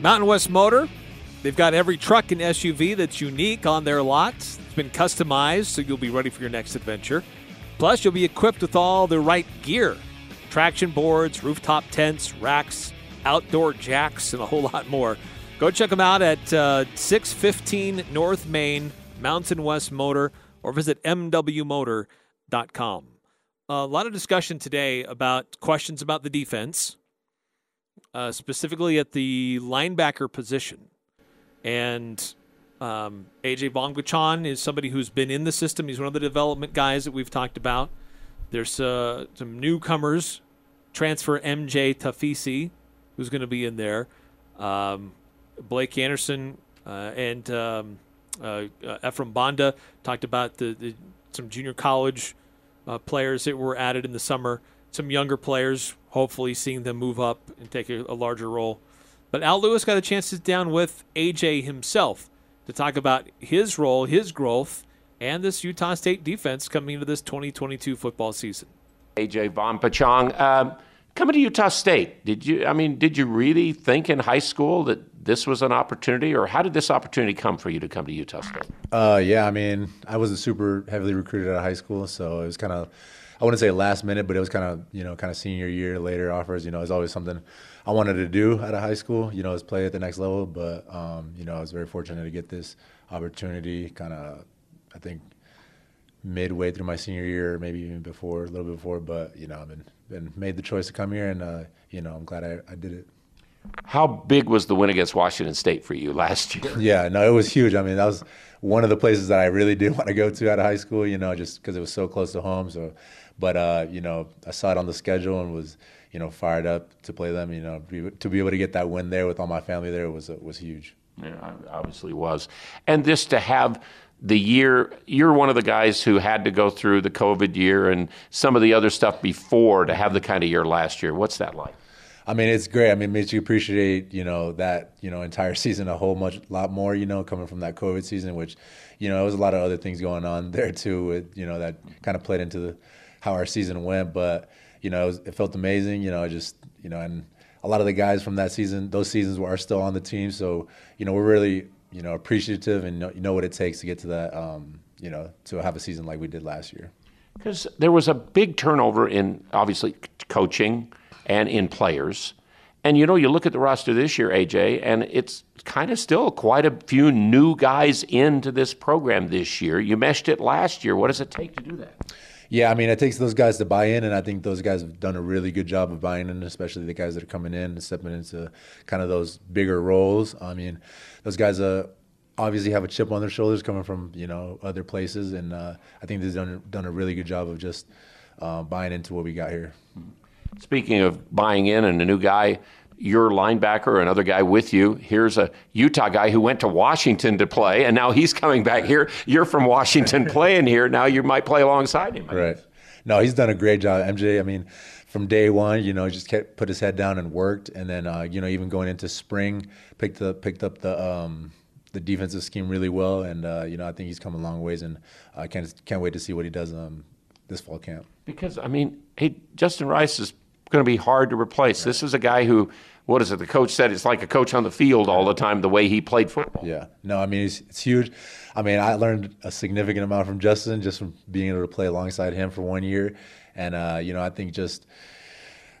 Mountain West Motor, they've got every truck and SUV that's unique on their lot. It's been customized so you'll be ready for your next adventure. Plus, you'll be equipped with all the right gear traction boards, rooftop tents, racks, outdoor jacks, and a whole lot more. Go check them out at uh, 615 North Main, Mountain West Motor, or visit mwmotor.com. a lot of discussion today about questions about the defense, uh, specifically at the linebacker position. And um, AJ Vongphachanh is somebody who's been in the system. He's one of the development guys that we've talked about. There's uh, some newcomers, transfer MJ Tafisi, who's going to be in there. Um, Blake Anderson uh, and um, uh, uh, Ephraim Banda talked about the, the some junior college uh, players that were added in the summer. Some younger players, hopefully seeing them move up and take a, a larger role. But Al Lewis got a chance to sit down with AJ himself to talk about his role, his growth, and this Utah State defense coming into this 2022 football season. AJ Vongphachanh, um, coming to Utah State, did you? I mean, did you really think in high school that this was an opportunity, or how did this opportunity come for you to come to Utah State? Uh, yeah, I mean, I wasn't super heavily recruited out of high school, so it was kind of, I wouldn't say last minute, but it was kind of, you know, kind of senior year later offers. You know, it's always something I wanted to do out of high school. You know, is play at the next level. But um, you know, I was very fortunate to get this opportunity. Kind of, I think, midway through my senior year, maybe even before, a little bit before. But you know, I've been been made the choice to come here, and uh, you know, I'm glad I, I did it. How big was the win against Washington State for you last year? Yeah, no, it was huge. I mean, that was one of the places that I really did want to go to out of high school. You know, just because it was so close to home. So, but uh, you know, I saw it on the schedule and was you know fired up to play them. You know, be, to be able to get that win there with all my family there was was huge. Yeah, obviously was, and this to have the year you're one of the guys who had to go through the COVID year and some of the other stuff before to have the kind of year last year. What's that like? I mean, it's great. I mean, it makes you appreciate, you know, that, you know, entire season a whole much lot more, you know, coming from that COVID season, which, you know, there was a lot of other things going on there too, with, you know, that kind of played into the, how our season went. But, you know, it, was, it felt amazing, you know, I just, you know, and a lot of the guys from that season, those seasons are still on the team. So, you know, we're really, you know, appreciative and know, you know what it takes to get to that, um, you know, to have a season like we did last year. Because there was a big turnover in obviously coaching and in players. And you know, you look at the roster this year, AJ, and it's kind of still quite a few new guys into this program this year. You meshed it last year. What does it take to do that? Yeah, I mean, it takes those guys to buy in, and I think those guys have done a really good job of buying in, especially the guys that are coming in and stepping into kind of those bigger roles. I mean, those guys uh, obviously have a chip on their shoulders coming from you know other places, and uh, I think they've done done a really good job of just uh, buying into what we got here. Speaking of buying in and a new guy, your linebacker, another guy with you. Here's a Utah guy who went to Washington to play, and now he's coming back here. You're from Washington playing here. Now you might play alongside him. Right. No, he's done a great job. MJ, I mean, from day one, you know, just kept put his head down and worked, and then uh, you know, even going into spring, picked up picked up the um, the defensive scheme really well, and uh, you know, I think he's come a long ways, and I can't can't wait to see what he does um, this fall camp. Because I mean, hey, Justin Rice is going to be hard to replace. Right. This is a guy who, what is it? The coach said it's like a coach on the field all the time. The way he played football. Yeah. No, I mean it's, it's huge. I mean, I learned a significant amount from Justin just from being able to play alongside him for one year, and uh, you know, I think just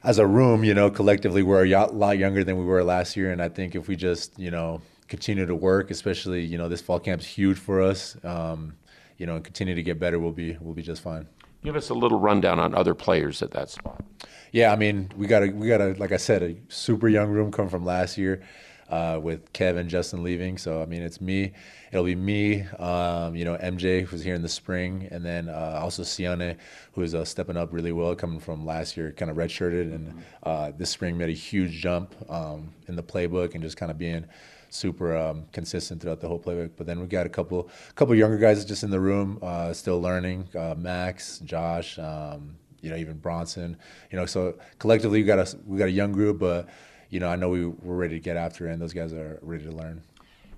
as a room, you know, collectively we're a lot younger than we were last year, and I think if we just, you know, continue to work, especially you know this fall camp's huge for us. Um, you know, and continue to get better, we'll be we'll be just fine. Give us a little rundown on other players at that spot. Yeah, I mean, we got a we got a like I said, a super young room come from last year. Uh, with Kevin Justin leaving. So I mean, it's me. It'll be me. Um, you know, MJ who's here in the spring, and then uh, also Sione, who's uh, stepping up really well, coming from last year, kind of redshirted, and uh, this spring made a huge jump um, in the playbook and just kind of being super um, consistent throughout the whole playbook. But then we got a couple couple younger guys just in the room, uh, still learning. Uh, Max, Josh. Um, you know, even Bronson. You know, so collectively we got a we got a young group, but you know, I know we we're ready to get after it, and those guys are ready to learn.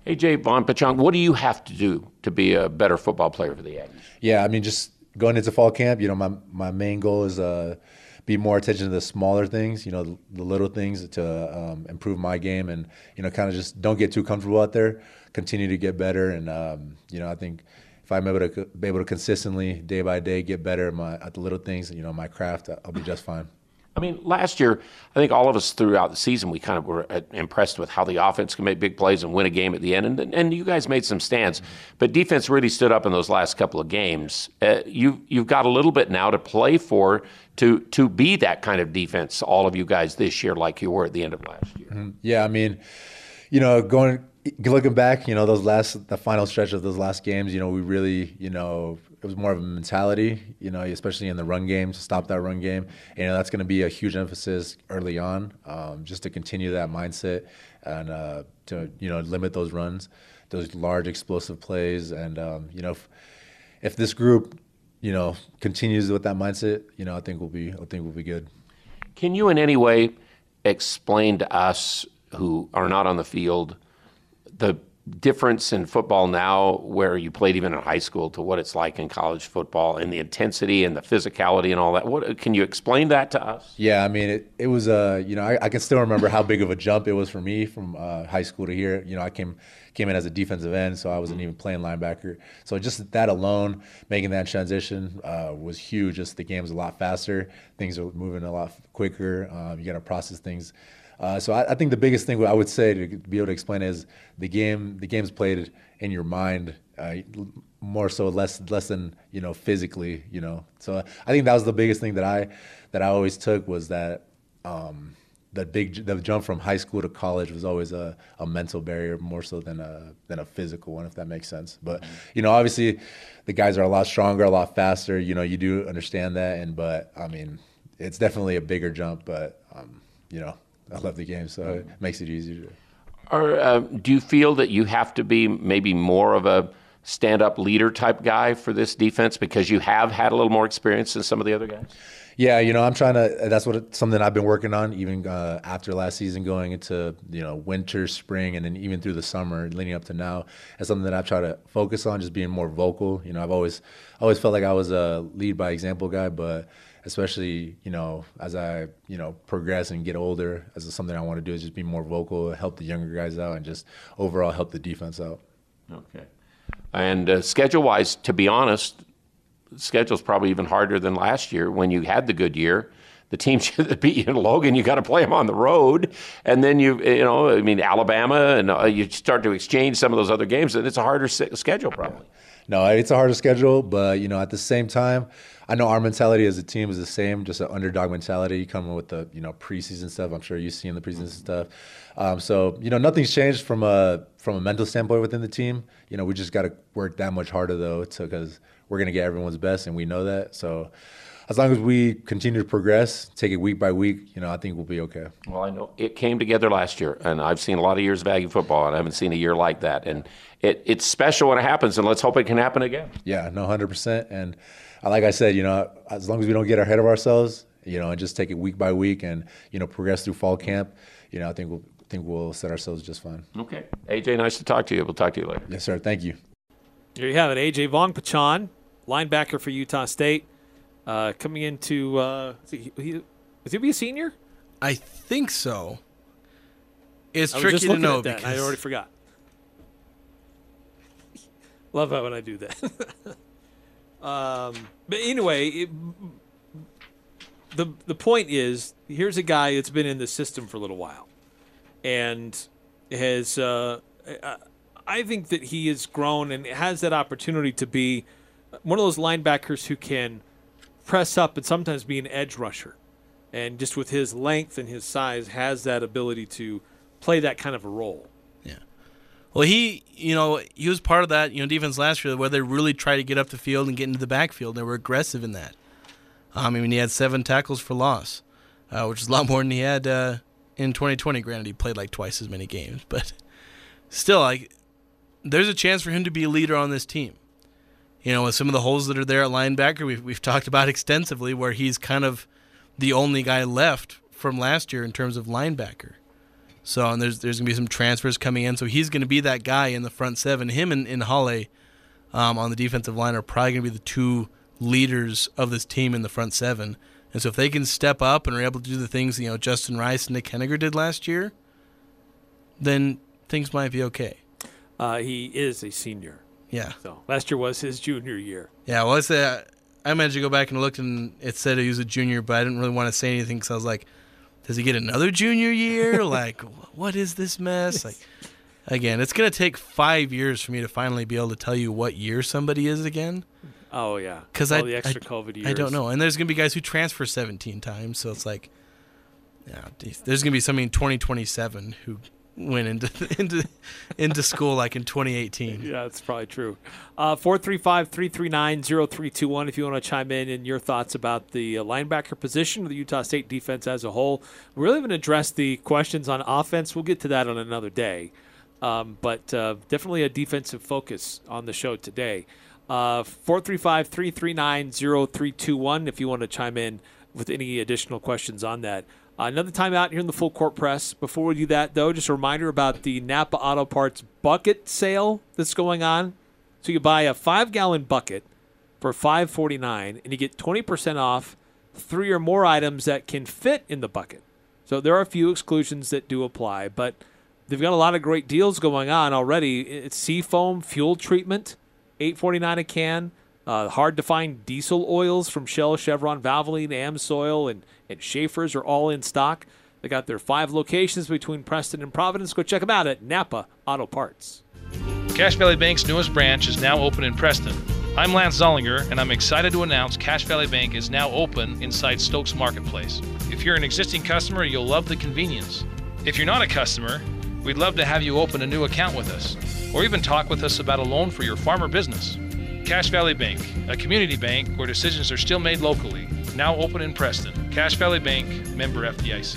AJ Vongphachanh, what do you have to do to be a better football player for the Aggies? Yeah, I mean, just going into fall camp, you know, my my main goal is uh, be more attention to the smaller things, you know, the, the little things to um, improve my game, and you know, kind of just don't get too comfortable out there. Continue to get better, and um, you know, I think if I'm able to be able to consistently, day by day, get better at, my, at the little things, you know, my craft, I'll be just fine. I mean, last year, I think all of us throughout the season, we kind of were uh, impressed with how the offense can make big plays and win a game at the end. And, and you guys made some stands, but defense really stood up in those last couple of games. Uh, you, you've got a little bit now to play for to, to be that kind of defense, all of you guys this year, like you were at the end of last year. Mhm. Yeah, I mean, you know, going looking back, you know, those last the final stretch of those last games, you know, we really, you know, it was more of a mentality, you know, especially in the run game to stop that run game. And, you know, that's going to be a huge emphasis early on, um, just to continue that mindset and uh, to you know limit those runs, those large explosive plays, and um, you know, if, if this group, you know, continues with that mindset, you know, I think we'll be, I think we'll be good. Can you in any way explain to us who are not on the field the difference in football now where you played even in high school to what it's like in college football and the intensity and the physicality and all that? What can you explain that to us? Yeah, I mean, it, it was uh, you know, I, I can still remember how big of a jump it was for me from uh, high school to here. You know, I came came in as a defensive end, so I wasn't even playing linebacker. So just that alone, making that transition uh, was huge. Just the game's a lot faster, things are moving a lot quicker. Um, you got to process things. Uh, so I, I think the biggest thing I would say to be able to explain is the game. The game's played in your mind uh, more so less less than you know physically. You know, so I think that was the biggest thing that I that I always took was that um, that big the jump from high school to college was always a, a mental barrier more so than a than a physical one if that makes sense. But you know, obviously, the guys are a lot stronger, a lot faster. You know, you do understand that, and but I mean, it's definitely a bigger jump. But um, you know, I love the game, so it makes it easier. Or uh, do you feel that you have to be maybe more of a stand-up leader type guy for this defense because you have had a little more experience than some of the other guys? Yeah, you know, I'm trying to. That's what something I've been working on, even uh, after last season, going into you know winter, spring, and then even through the summer, leading up to now. That's something that I've tried to focus on, just being more vocal. You know, I've always always felt like I was a lead by example guy, but especially you know as I you know progress and get older, as something I want to do is just be more vocal, help the younger guys out, and just overall help the defense out. Okay. And uh, schedule-wise, to be honest, schedule's probably even harder than last year when you had the good year. The teams that beat you in Logan, you got to play them on the road, and then you, you know, I mean Alabama, and uh, you start to exchange some of those other games, and it's a harder schedule probably. No, it's a harder schedule, but you know, at the same time, I know our mentality as a team is the same, just an underdog mentality coming with the you know preseason stuff. I'm sure you've seen the preseason stuff. Um, so you know, nothing's changed from a from a mental standpoint within the team. You know, we just got to work that much harder though, because we're gonna get everyone's best, and we know that. So as long as we continue to progress, take it week by week, you know, I think we'll be okay. Well, I know it came together last year, and I've seen a lot of years of Aggie football, and I haven't seen a year like that. And it, it's special when it happens, and let's hope it can happen again. Yeah, no, hundred percent. And like I said, you know, as long as we don't get ahead of ourselves, you know, and just take it week by week, and you know, progress through fall camp, you know, I think we'll I think we'll set ourselves just fine. Okay. AJ, nice to talk to you. We'll talk to you later. Yes, sir. Thank you. There you have it. AJ Vongphachanh, linebacker for Utah State, uh, coming into. Uh, is he, he, is he be a senior? I think so. It's I was tricky just to know at that, I already forgot. Love how when I do that. um, but anyway, it, the the point is, here's a guy that's been in the system for a little while, and has. Uh, I- I think that he has grown and has that opportunity to be one of those linebackers who can press up and sometimes be an edge rusher, and just with his length and his size, has that ability to play that kind of a role. Well, he, you know, he was part of that, you know, defense last year where they really tried to get up the field and get into the backfield. They were aggressive in that. Um, I mean, he had seven tackles for loss, uh, which is a lot more than he had uh, in 2020. Granted, he played like twice as many games, but still, like, there's a chance for him to be a leader on this team. You know, with some of the holes that are there at linebacker, we've, we've talked about extensively, where he's kind of the only guy left from last year in terms of linebacker. So and there's there's gonna be some transfers coming in. So he's gonna be that guy in the front seven. Him and, and Halle um, on the defensive line are probably gonna be the two leaders of this team in the front seven. And so if they can step up and are able to do the things you know Justin Rice and Nick Heninger did last year, then things might be okay. Uh, he is a senior. Yeah. So last year was his junior year. Yeah, well, I say I managed to go back and looked, and it said he was a junior, but I didn't really want to say anything because I was like, does he get another junior year? like, what is this mess? Like, again, it's gonna take five years for me to finally be able to tell you what year somebody is again. Oh yeah, Because All I the extra I, COVID years. I don't know, and there's gonna be guys who transfer 17 times, so it's like, yeah, there's gonna be somebody in 2027 who went into into into school like in 2018. Yeah, that's probably true. Uh, 435 339 0321 if you want to chime in and your thoughts about the uh, linebacker position of the Utah State defense as a whole. We really haven't addressed the questions on offense. We'll get to that on another day. Um, but uh, definitely a defensive focus on the show today. Uh, 435 339 0321 if you want to chime in with any additional questions on that. Uh, another time out here in the full court press. Before we do that, though, just a reminder about the Napa Auto Parts bucket sale that's going on. So you buy a five gallon bucket for five forty nine, and you get twenty percent off three or more items that can fit in the bucket. So there are a few exclusions that do apply, but they've got a lot of great deals going on already. It's Seafoam fuel treatment, eight forty nine a can. Uh, hard to find diesel oils from Shell, Chevron, Valvoline, Amsoil, and and Schaefer's are all in stock. They got their five locations between Preston and Providence. Go check them out at Napa Auto Parts. Cache Valley Bank's newest branch is now open in Preston. I'm Lance Zollinger, and I'm excited to announce Cash Valley Bank is now open inside Stokes Marketplace. If you're an existing customer, you'll love the convenience. If you're not a customer, we'd love to have you open a new account with us, or even talk with us about a loan for your farm or business. Cache Valley Bank, a community bank where decisions are still made locally, now open in Preston. Cache Valley Bank, member FDIC.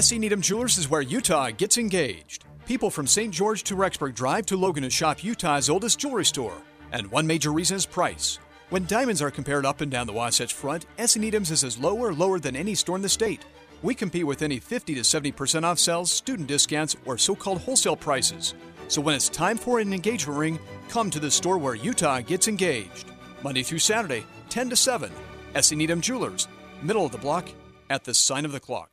SC Needham Jewelers is where Utah gets engaged. People from St. George to Rexburg drive to Logan to shop Utah's oldest jewelry store. And one major reason is price. When diamonds are compared up and down the Wasatch Front, SC Needham's is as low or lower than any store in the state. We compete with any 50 to 70% off sales, student discounts, or so called wholesale prices. So when it's time for an engagement ring, come to the store where Utah gets engaged. Monday through Saturday, 10 to 7. SC Needham Jewelers, middle of the block, at the sign of the clock.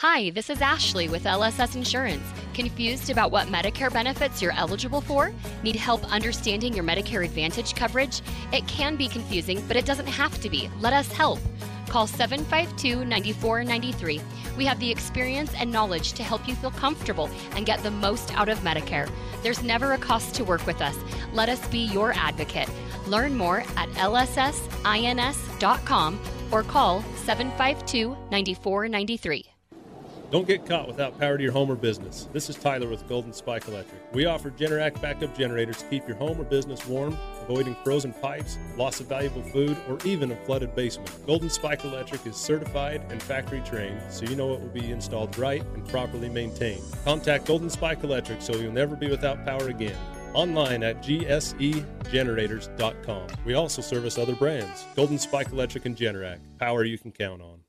Hi, this is Ashley with LSS Insurance. Confused about what Medicare benefits you're eligible for? Need help understanding your Medicare Advantage coverage? It can be confusing, but it doesn't have to be. Let us help. Call 752 9493. We have the experience and knowledge to help you feel comfortable and get the most out of Medicare. There's never a cost to work with us. Let us be your advocate. Learn more at lssins.com or call 752 9493. Don't get caught without power to your home or business. This is Tyler with Golden Spike Electric. We offer Generac backup generators to keep your home or business warm, avoiding frozen pipes, loss of valuable food, or even a flooded basement. Golden Spike Electric is certified and factory trained, so you know it will be installed right and properly maintained. Contact Golden Spike Electric so you'll never be without power again. Online at gsegenerators.com. We also service other brands Golden Spike Electric and Generac. Power you can count on.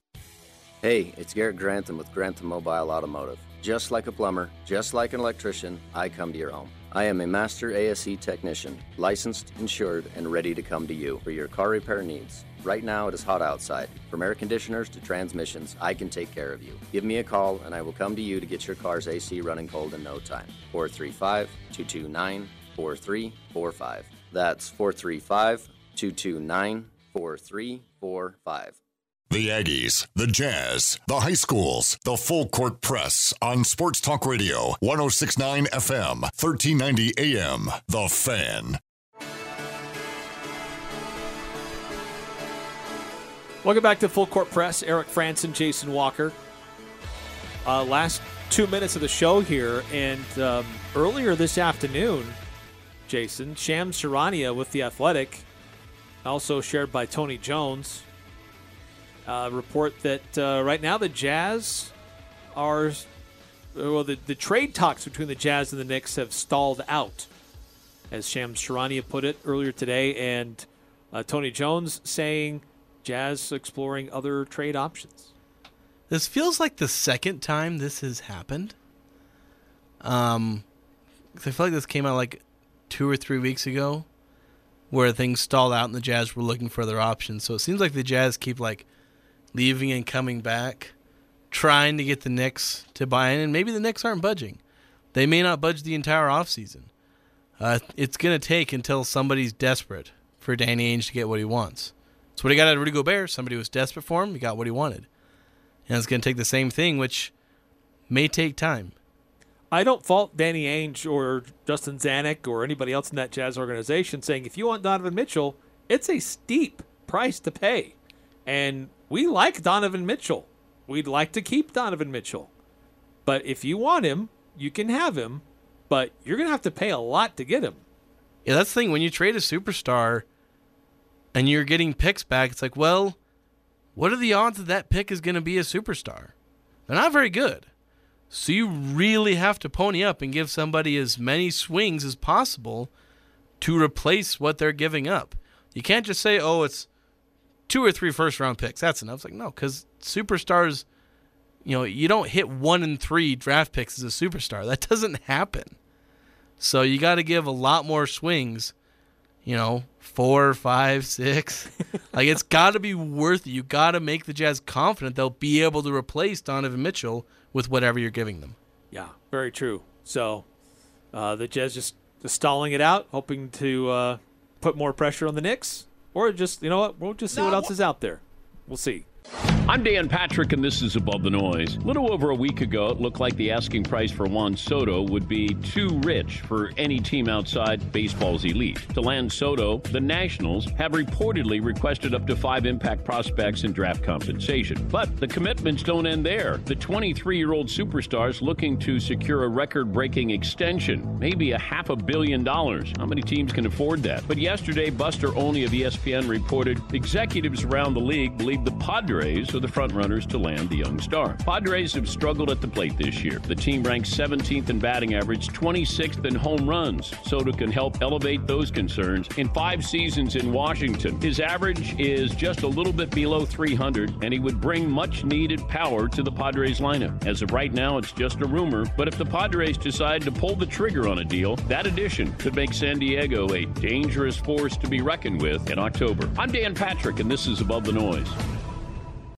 Hey, it's Garrett Grantham with Grantham Mobile Automotive. Just like a plumber, just like an electrician, I come to your home. I am a master ASE technician, licensed, insured, and ready to come to you for your car repair needs. Right now it is hot outside. From air conditioners to transmissions, I can take care of you. Give me a call and I will come to you to get your car's AC running cold in no time. 435 229 4345. That's 435 229 4345. The Aggies, the Jazz, the high schools, the full court press on Sports Talk Radio, 1069 FM, 1390 AM. The Fan. Welcome back to Full Court Press. Eric Franson, Jason Walker. Uh, last two minutes of the show here, and um, earlier this afternoon, Jason Sham Charania with the Athletic, also shared by Tony Jones. Uh, report that uh, right now the Jazz are, well, the, the trade talks between the Jazz and the Knicks have stalled out, as Shams Charania put it earlier today, and uh, Tony Jones saying Jazz exploring other trade options. This feels like the second time this has happened. Um, I feel like this came out like two or three weeks ago, where things stalled out and the Jazz were looking for other options. So it seems like the Jazz keep like leaving and coming back, trying to get the Knicks to buy in, and maybe the Knicks aren't budging. They may not budge the entire offseason. Uh, it's going to take until somebody's desperate for Danny Ainge to get what he wants. That's what he got out of Rudy Gobert. Somebody was desperate for him. He got what he wanted. And it's going to take the same thing, which may take time. I don't fault Danny Ainge or Justin Zanik or anybody else in that Jazz organization saying if you want Donovan Mitchell, it's a steep price to pay. And we like Donovan Mitchell. We'd like to keep Donovan Mitchell. But if you want him, you can have him, but you're going to have to pay a lot to get him. Yeah, that's the thing. When you trade a superstar and you're getting picks back, it's like, well, what are the odds that that pick is going to be a superstar? They're not very good. So you really have to pony up and give somebody as many swings as possible to replace what they're giving up. You can't just say, oh, it's two or three first round picks. That's enough. It's like, no, because superstars, you know, you don't hit one in three draft picks as a superstar. That doesn't happen. So you got to give a lot more swings, you know, four, five, six. like it's got to be worth it. You got to make the Jazz confident they'll be able to replace Donovan Mitchell with whatever you're giving them. Yeah, very true. So uh, the Jazz just, just stalling it out, hoping to uh, put more pressure on the Knicks, or just you know what, we'll just see what else is out there. We'll see. I'm Dan Patrick, and this is Above the Noise. A little over a week ago, it looked like the asking price for Juan Soto would be too rich for any team outside baseball's elite. To land Soto, the Nationals have reportedly requested up to five impact prospects in draft compensation. But the commitments don't end there. The 23 year old superstar is looking to secure a record breaking extension, maybe a half a billion dollars. How many teams can afford that? But yesterday, Buster Olney of ESPN reported executives around the league believe the Padres are the frontrunners to land the young star. Padres have struggled at the plate this year. The team ranks 17th in batting average, 26th in home runs. Soto can help elevate those concerns. In five seasons in Washington, his average is just a little bit below 300, and he would bring much needed power to the Padres lineup. As of right now, it's just a rumor, but if the Padres decide to pull the trigger on a deal, that addition could make San Diego a dangerous force to be reckoned with in October. I'm Dan Patrick, and this is Above the Noise.